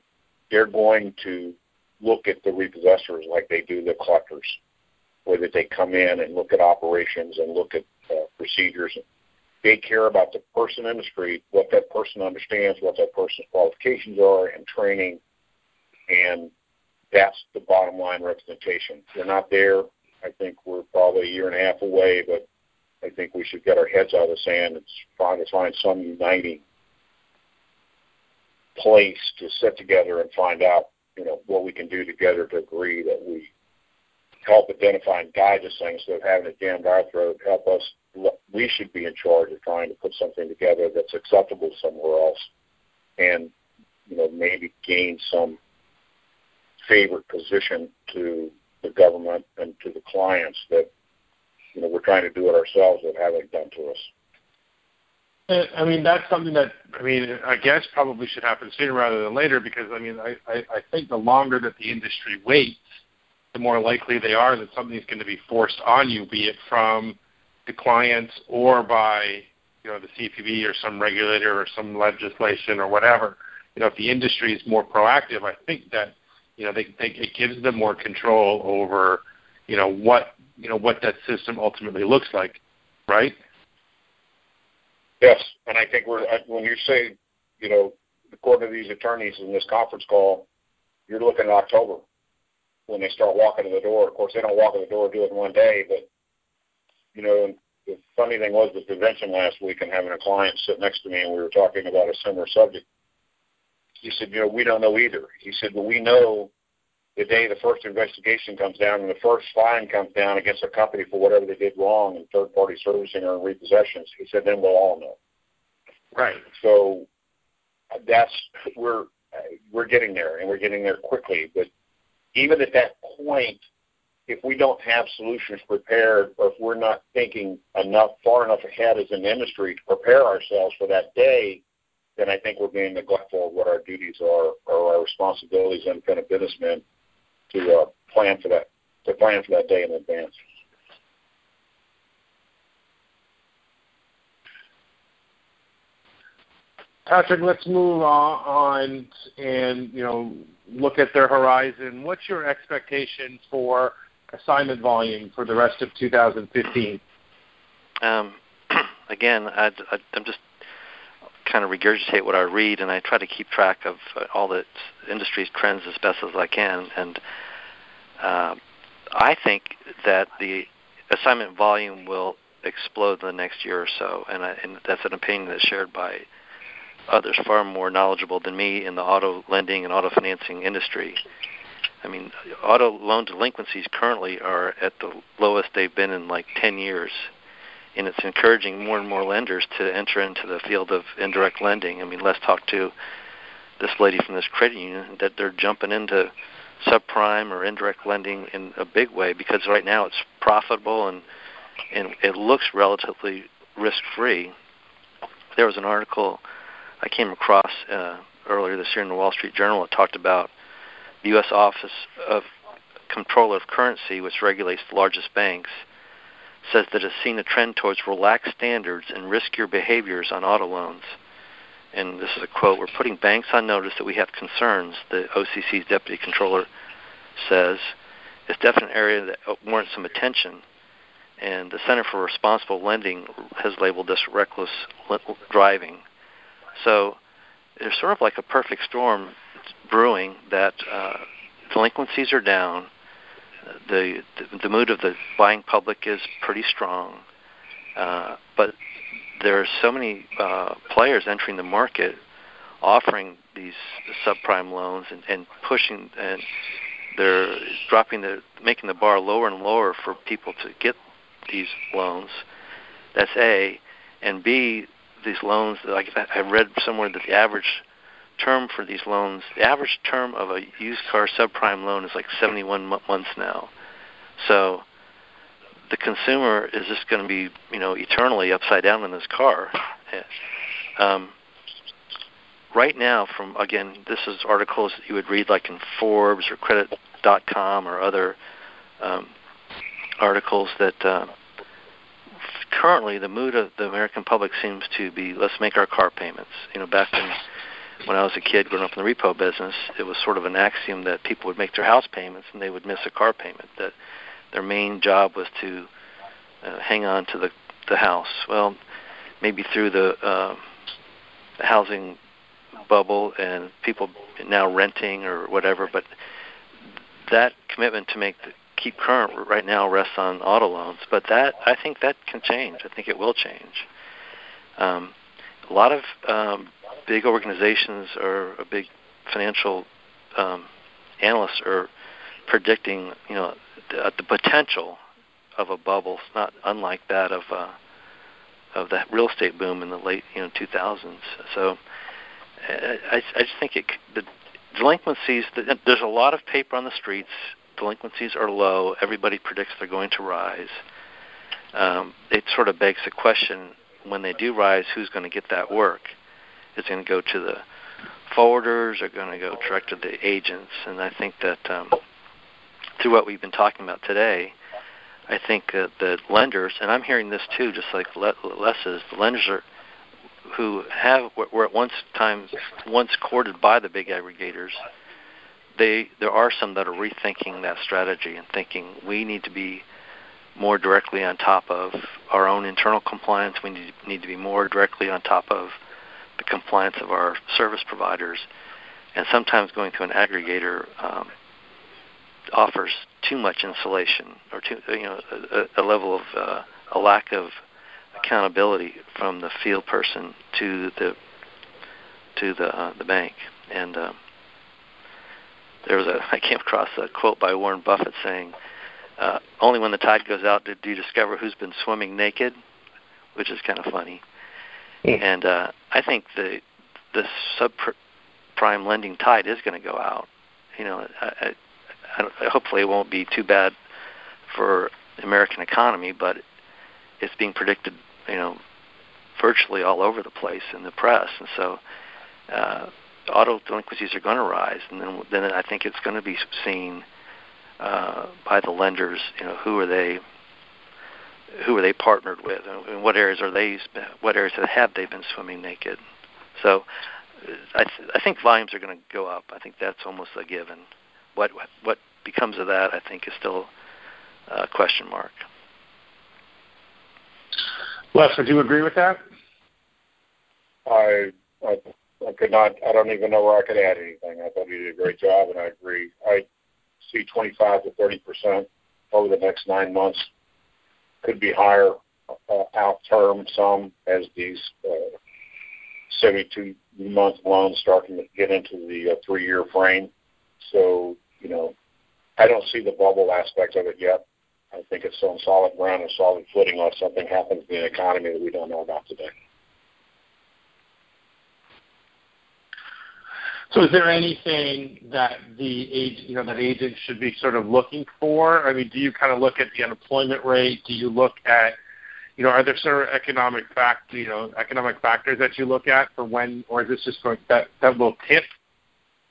they're going to look at the repossessors like they do the collectors, where that they come in and look at operations and look at uh, procedures. They care about the person in the street, what that person understands, what that person's qualifications are, and training, and that's the bottom line representation. They're not there. I think we're probably a year and a half away, but I think we should get our heads out of the sand and try to find some uniting place to sit together and find out, you know, what we can do together to agree that we help identify and guide this thing instead of having it jammed our throat. Help us. We should be in charge of trying to put something together that's acceptable somewhere else, and you know, maybe gain some favored position to the government and to the clients that you know we're trying to do it ourselves that haven't done to us. Eh, I mean, that's something that I mean, I guess probably should happen sooner rather than later because I mean, I, I, I think the longer that the industry waits, the more likely they are that something's going to be forced on you, be it from the clients or by you know the CFPB or some regulator or some legislation or whatever. You know, if the industry is more proactive, I think that you know they, they it gives them more control over you know what you know what that system ultimately looks like, right? Yes, and I think we're when you say, you know, according to these attorneys in this conference call, you're looking at October when they start walking to the door. Of course, they don't walk in the door do it in one day, but you know, the funny thing was with the convention last week and having a client sit next to me and we were talking about a similar subject. He said, you know, we don't know either. He said, but we know the day the first investigation comes down and the first fine comes down against a company for whatever they did wrong in third party servicing or in repossessions, he said, then we'll all know. Right. So that's we're we're getting there and we're getting there quickly. But even at that point, if we don't have solutions prepared or if we're not thinking enough far enough ahead as an industry to prepare ourselves for that day, then I think we're being neglectful of what our duties are or our responsibilities as independent businessmen to uh, plan for that to plan for that day in advance. Patrick, let's move on and you know look at their horizon. What's your expectation for assignment volume for the rest of 2015? Um, (clears throat) again, I, am just kind of regurgitate what I read, and I try to keep track of uh, all the industry's trends as best as I can. And uh, I think that the assignment volume will explode in the next year or so, and, I, and that's an opinion that's shared by others far more knowledgeable than me in the auto lending and auto financing industry. I mean, auto loan delinquencies currently are at the lowest they've been in like 10 years and it's encouraging more and more lenders to enter into the field of indirect lending. I mean, let's talk to this lady from this credit union that they're jumping into subprime or indirect lending in a big way because right now it's profitable and and it looks relatively risk free. There was an article I came across uh, earlier this year in the Wall Street Journal that talked about the U.S. Office of Comptroller of Currency, which regulates the largest banks, says that it's seen a trend towards relaxed standards and riskier behaviors on auto loans. And this is a quote We're putting banks on notice that we have concerns, the OCC's deputy comptroller says. It's definitely an area that warrants some attention. And the Center for Responsible Lending has labeled this reckless driving. So there's sort of like a perfect storm brewing that uh, delinquencies are down, the, the mood of the buying public is pretty strong, uh, but there are so many uh, players entering the market, offering these subprime loans and, and pushing and they're dropping the making the bar lower and lower for people to get these loans. That's A, and B, these loans. Like I read somewhere that the average term for these loans, the average term of a used car subprime loan is like 71 months now. So the consumer is just going to be, you know, eternally upside down in this car. Um, right now, from again, this is articles that you would read like in Forbes or Credit.com or other um, articles that uh, currently the mood of the American public seems to be let's make our car payments. You know, back when when I was a kid growing up in the repo business, it was sort of an axiom that people would make their house payments and they would miss a car payment. That their main job was to uh, hang on to the the house. Well, maybe through the uh, housing bubble and people now renting or whatever, but that commitment to make the, keep current right now rests on auto loans. But that I think that can change. I think it will change. Um, a lot of um, big organizations or a big financial um, analysts are predicting, you know, the, the potential of a bubble, not unlike that of uh, of the real estate boom in the late you know 2000s. So I, I just think it, the delinquencies. There's a lot of paper on the streets. Delinquencies are low. Everybody predicts they're going to rise. Um, it sort of begs the question: when they do rise, who's going to get that work? Is going to go to the forwarders, or going to go direct to the agents? And I think that um, through what we've been talking about today, I think that the lenders, and I'm hearing this too, just like Les is, the lenders are who have were at once times once courted by the big aggregators. They there are some that are rethinking that strategy and thinking we need to be more directly on top of our own internal compliance. We need, need to be more directly on top of the compliance of our service providers, and sometimes going to an aggregator um, offers too much insulation or too you know a, a level of uh, a lack of accountability from the field person to the to the uh, the bank. And um, there was a (laughs) I came across a quote by Warren Buffett saying uh, only when the tide goes out do you discover who's been swimming naked which is kind of funny mm. and uh, I think the the subprime lending tide is going to go out you know I, I hopefully it won't be too bad for the American economy, but it's being predicted, you know, virtually all over the place in the press, and so uh, auto delinquencies are going to rise, and then then I think it's going to be seen uh, by the lenders. You know, who are they? Who are they partnered with, and what areas are they? What areas have they been swimming naked? So, uh, I, th- I think volumes are going to go up. I think that's almost a given what what becomes of that, I think, is still a question mark. Les, would you agree with that? I, I I could not. I don't even know where I could add anything. I thought he did a great job, and I agree. I see 25 to 30 percent over the next nine months. Could be higher uh, out term some as these uh, 72 month loans starting to get into the uh, three year frame. So you know, I don't see the bubble aspect of it yet. I think it's on solid ground and solid footing unless something happens in the economy that we don't know about today. So, is there anything that the age, you know, that agents should be sort of looking for? I mean, do you kind of look at the unemployment rate? Do you look at, you know, are there sort of economic fact, you know, economic factors that you look at for when, or is this just going that that will tip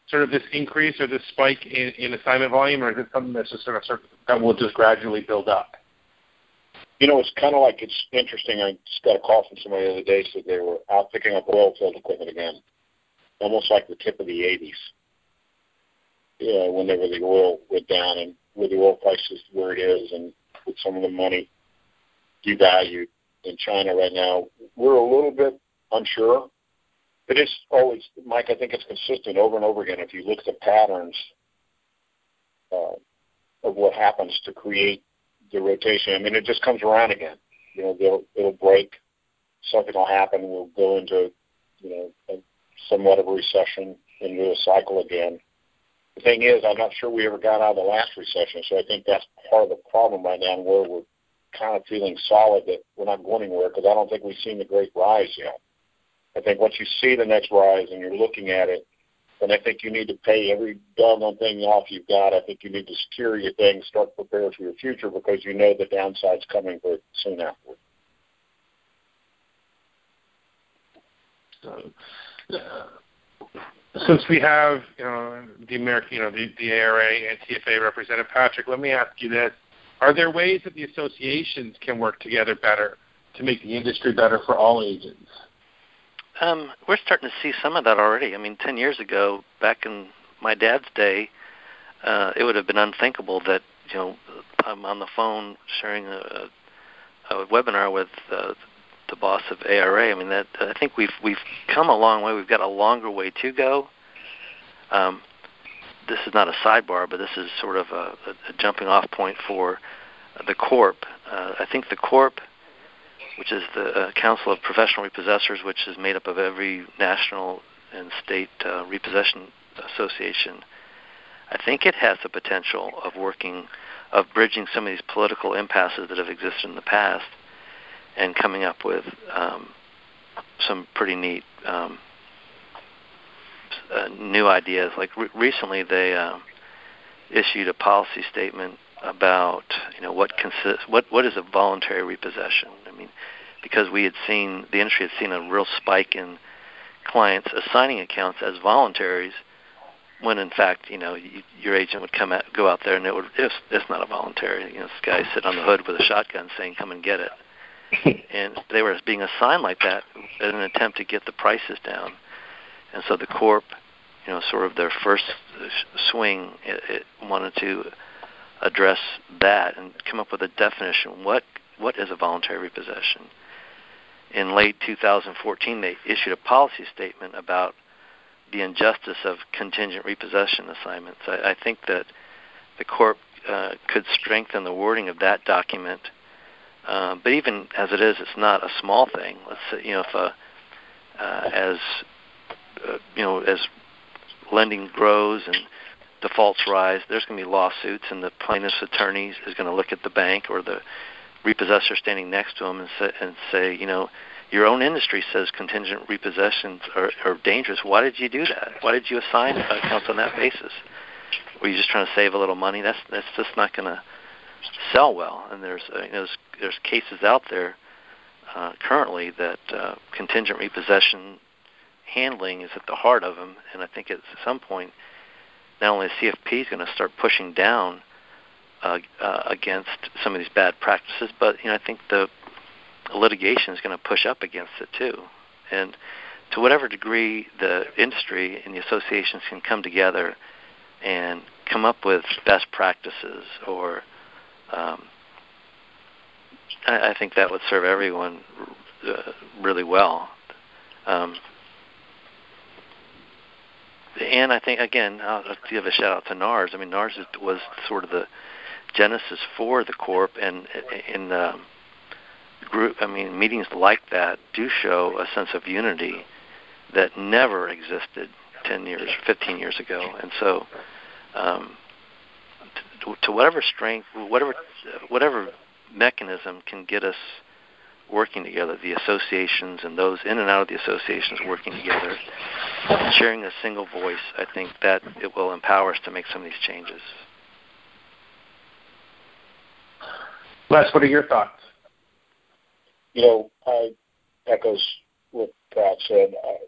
sort of this increase or this spike in, in assignment volume, or is it something that's just sort of, sort of that will just gradually build up? You know, it's kind of like it's interesting. I just got a call from somebody the other day said they were out picking up oil field equipment again, almost like the tip of the 80s. Yeah, whenever the oil went down and with the oil prices where it is, and with some of the money devalued in China right now, we're a little bit unsure it is always, Mike. I think it's consistent over and over again. If you look at the patterns uh, of what happens to create the rotation, I mean, it just comes around again. You know, they'll, it'll break, something will happen, we'll go into, you know, somewhat of a recession, into a cycle again. The thing is, I'm not sure we ever got out of the last recession, so I think that's part of the problem right now, where we're kind of feeling solid that we're not going anywhere because I don't think we've seen the great rise yet. I think once you see the next rise and you're looking at it, then I think you need to pay every doggone thing off you've got. I think you need to secure your things, start preparing for your future because you know the downside's coming very soon afterward. So, Since we have you know, the American, you know, the, the ARA and TFA represented, Patrick, let me ask you this: Are there ways that the associations can work together better to make the industry better for all agents? Um, we're starting to see some of that already. I mean, 10 years ago, back in my dad's day, uh, it would have been unthinkable that you know I'm on the phone sharing a, a webinar with uh, the boss of ARA. I mean, that I think we've we've come a long way. We've got a longer way to go. Um, this is not a sidebar, but this is sort of a, a jumping off point for the corp. Uh, I think the corp, which is the uh, Council of Professional Repossessors, which is made up of every national and state uh, repossession association. I think it has the potential of working, of bridging some of these political impasses that have existed in the past and coming up with um, some pretty neat um, uh, new ideas. Like re- recently, they uh, issued a policy statement about you know what consists what what is a voluntary repossession. I mean, because we had seen the industry had seen a real spike in clients assigning accounts as voluntaries when in fact, you know, you, your agent would come out, go out there, and it would it's, it's not a voluntary. You know, this guy sit on the hood with a shotgun saying, "Come and get it." (laughs) and they were being assigned like that in an attempt to get the prices down. And so the corp, you know, sort of their first swing, it, it wanted to address that and come up with a definition. What what is a voluntary repossession? In late 2014, they issued a policy statement about the injustice of contingent repossession assignments. I, I think that the corp uh, could strengthen the wording of that document uh, but even as it is, it's not a small thing. Let's say, you know, if uh, uh, as uh, you know, as lending grows and defaults rise, there's going to be lawsuits, and the plaintiff's attorneys is going to look at the bank or the repossessor standing next to them and say, and say, you know, your own industry says contingent repossessions are, are dangerous. Why did you do that? Why did you assign accounts on that basis? Were you just trying to save a little money? That's that's just not going to sell well. And there's uh, you know, there's, there's cases out there uh, currently that uh, contingent repossession handling is at the heart of them. And I think at some point, not only CFP is going to start pushing down uh, uh, against some of these bad practices, but you know I think the litigation is going to push up against it too. And to whatever degree the industry and the associations can come together and come up with best practices or um, I, I think that would serve everyone uh, really well. Um, and I think again, I'll give a shout out to NARS. I mean, NARS was sort of the genesis for the corp, and in um, group, I mean, meetings like that do show a sense of unity that never existed 10 years, 15 years ago, and so um, to, to whatever strength, whatever whatever mechanism can get us working together, the associations and those in and out of the associations working together, sharing a single voice, I think that it will empower us to make some of these changes. Les, what are your thoughts? You know, I echoes what Pat said. Uh,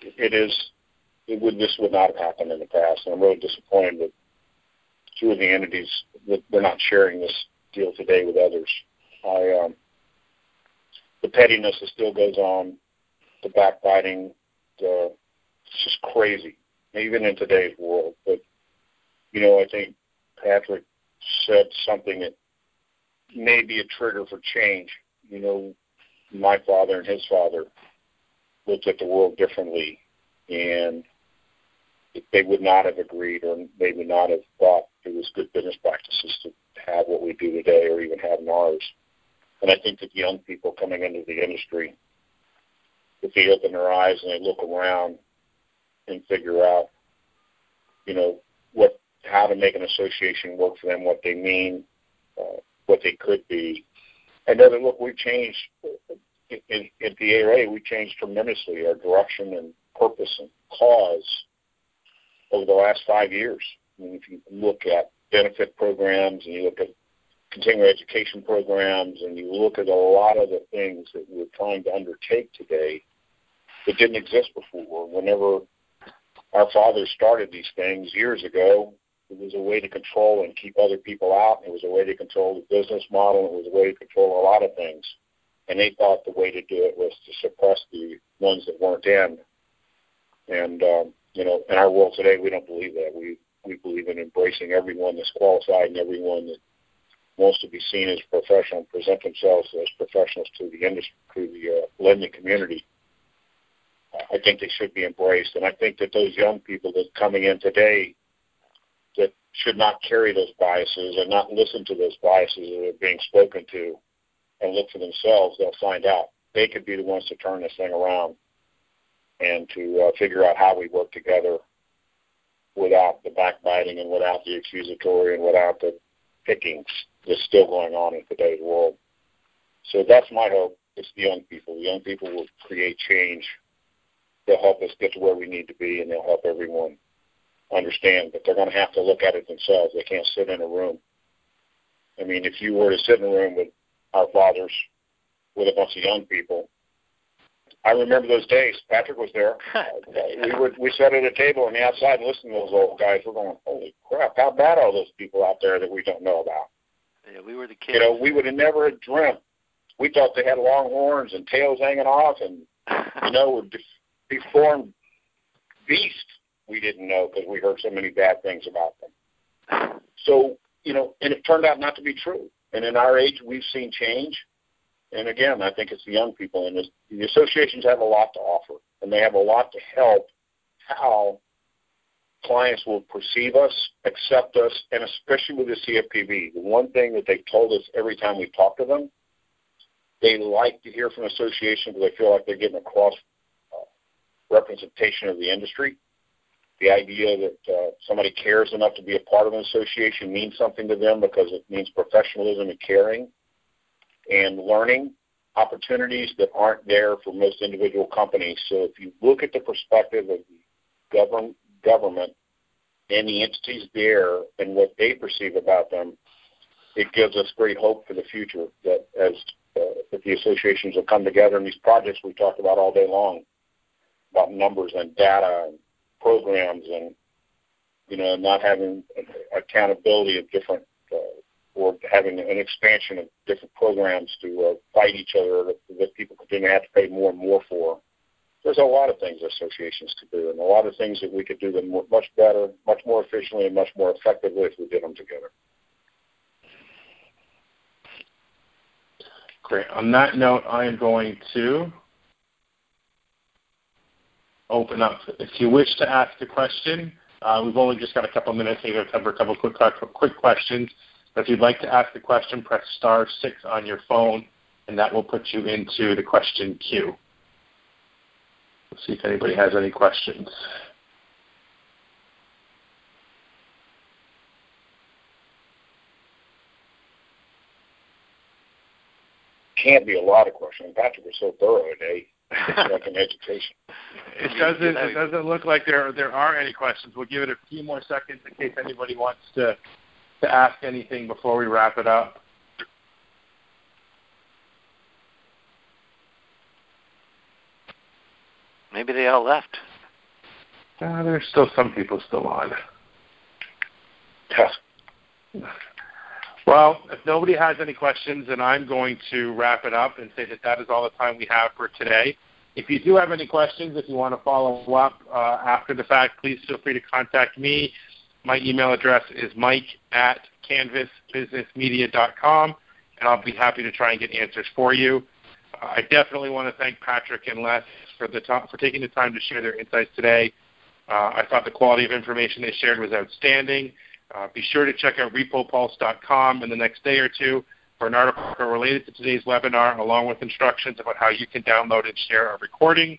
it is, it would this would not have happened in the past, and I'm really disappointed that two of the entities that they're not sharing this deal today with others. I um, the pettiness that still goes on, the backbiting, the it's just crazy, even in today's world. But you know, I think Patrick said something that may be a trigger for change. You know, my father and his father looked at the world differently, and they would not have agreed or they would not have thought it was good business practices to have what we do today or even have NARS. And I think that young people coming into the industry, if they open their eyes and they look around and figure out, you know, what how to make an association work for them, what they mean, uh, what they could be. And then look, we've changed in, in, in the ARA. We changed tremendously our direction and purpose and cause over the last five years. I mean, if you look at benefit programs and you look at continuing education programs and you look at a lot of the things that we're trying to undertake today that didn't exist before. Whenever our fathers started these things years ago. It was a way to control and keep other people out. It was a way to control the business model. It was a way to control a lot of things. And they thought the way to do it was to suppress the ones that weren't in. And um, you know, in our world today, we don't believe that. We we believe in embracing everyone that's qualified and everyone that wants to be seen as professional and present themselves as professionals to the industry, to the uh, lending community. I think they should be embraced, and I think that those young people that are coming in today that should not carry those biases and not listen to those biases that are being spoken to, and look for themselves, they'll find out they could be the ones to turn this thing around and to uh, figure out how we work together without the backbiting and without the accusatory and without the pickings that's still going on in today's world. So that's my hope. It's the young people. The young people will create change. They'll help us get to where we need to be, and they'll help everyone understand. But they're going to have to look at it themselves. They can't sit in a room. I mean, if you were to sit in a room with our fathers, with a bunch of young people, I remember those days. Patrick was there. (laughs) Uh, we would we sat at a table on the outside and listened to those old guys. We're going, holy crap! How bad are those people out there that we don't know about? Yeah, we were the kids. You know, we would have never have dreamt. We thought they had long horns and tails hanging off, and you know, were deformed beasts. We didn't know because we heard so many bad things about them. (laughs) So you know, and it turned out not to be true. And in our age, we've seen change and again, I think it's the young people, and the associations have a lot to offer, and they have a lot to help how clients will perceive us, accept us, and especially with the CFPB. The one thing that they've told us every time we talk to them, they like to hear from associations because they feel like they're getting a cross uh, representation of the industry. The idea that uh, somebody cares enough to be a part of an association means something to them because it means professionalism and caring and learning opportunities that aren't there for most individual companies. So if you look at the perspective of the govern, government and the entities there and what they perceive about them, it gives us great hope for the future that as uh, the associations will come together and these projects we talked about all day long about numbers and data and programs and you know not having accountability of different uh, or having an expansion of different programs to uh, fight each other that, people continue to have to pay more and more for. There's a lot of things associations could do, and a lot of things that we could do them much better, much more efficiently, and much more effectively if we did them together. Great. On that note, I am going to open up. If you wish to ask a question, uh, we've only just got a couple minutes. Going to cover a couple quick, quick questions. If you'd like to ask a question, press star six on your phone, and that will put you into the question queue. Let's see if anybody has any questions. Can't be a lot of questions. Patrick was so thorough today. like an education. (laughs) It doesn't. It doesn't look like there there are any questions. We'll give it a few more seconds in case anybody wants to to ask anything before we wrap it up? Maybe they all left. Uh, there's still some people still on. Well, if nobody has any questions, then I'm going to wrap it up and say that that is all the time we have for today. If you do have any questions, if you want to follow up uh, after the fact, please feel free to contact me my email address is mike at canvasbusinessmedia.com, and I'll be happy to try and get answers for you. I definitely want to thank Patrick and Les for the to- for taking the time to share their insights today. Uh, I thought the quality of information they shared was outstanding. Uh, be sure to check out repopulse.com in the next day or two for an article related to today's webinar, along with instructions about how you can download and share a recording.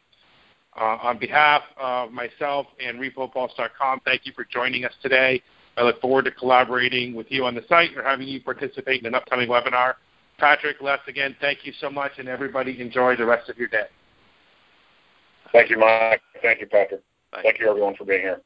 Uh, on behalf of myself and RepoPulse.com, thank you for joining us today. I look forward to collaborating with you on the site or having you participate in an upcoming webinar. Patrick, Les, again, thank you so much, and everybody enjoy the rest of your day. Thank you, Mike. Thank you, Patrick. Thank you, everyone, for being here.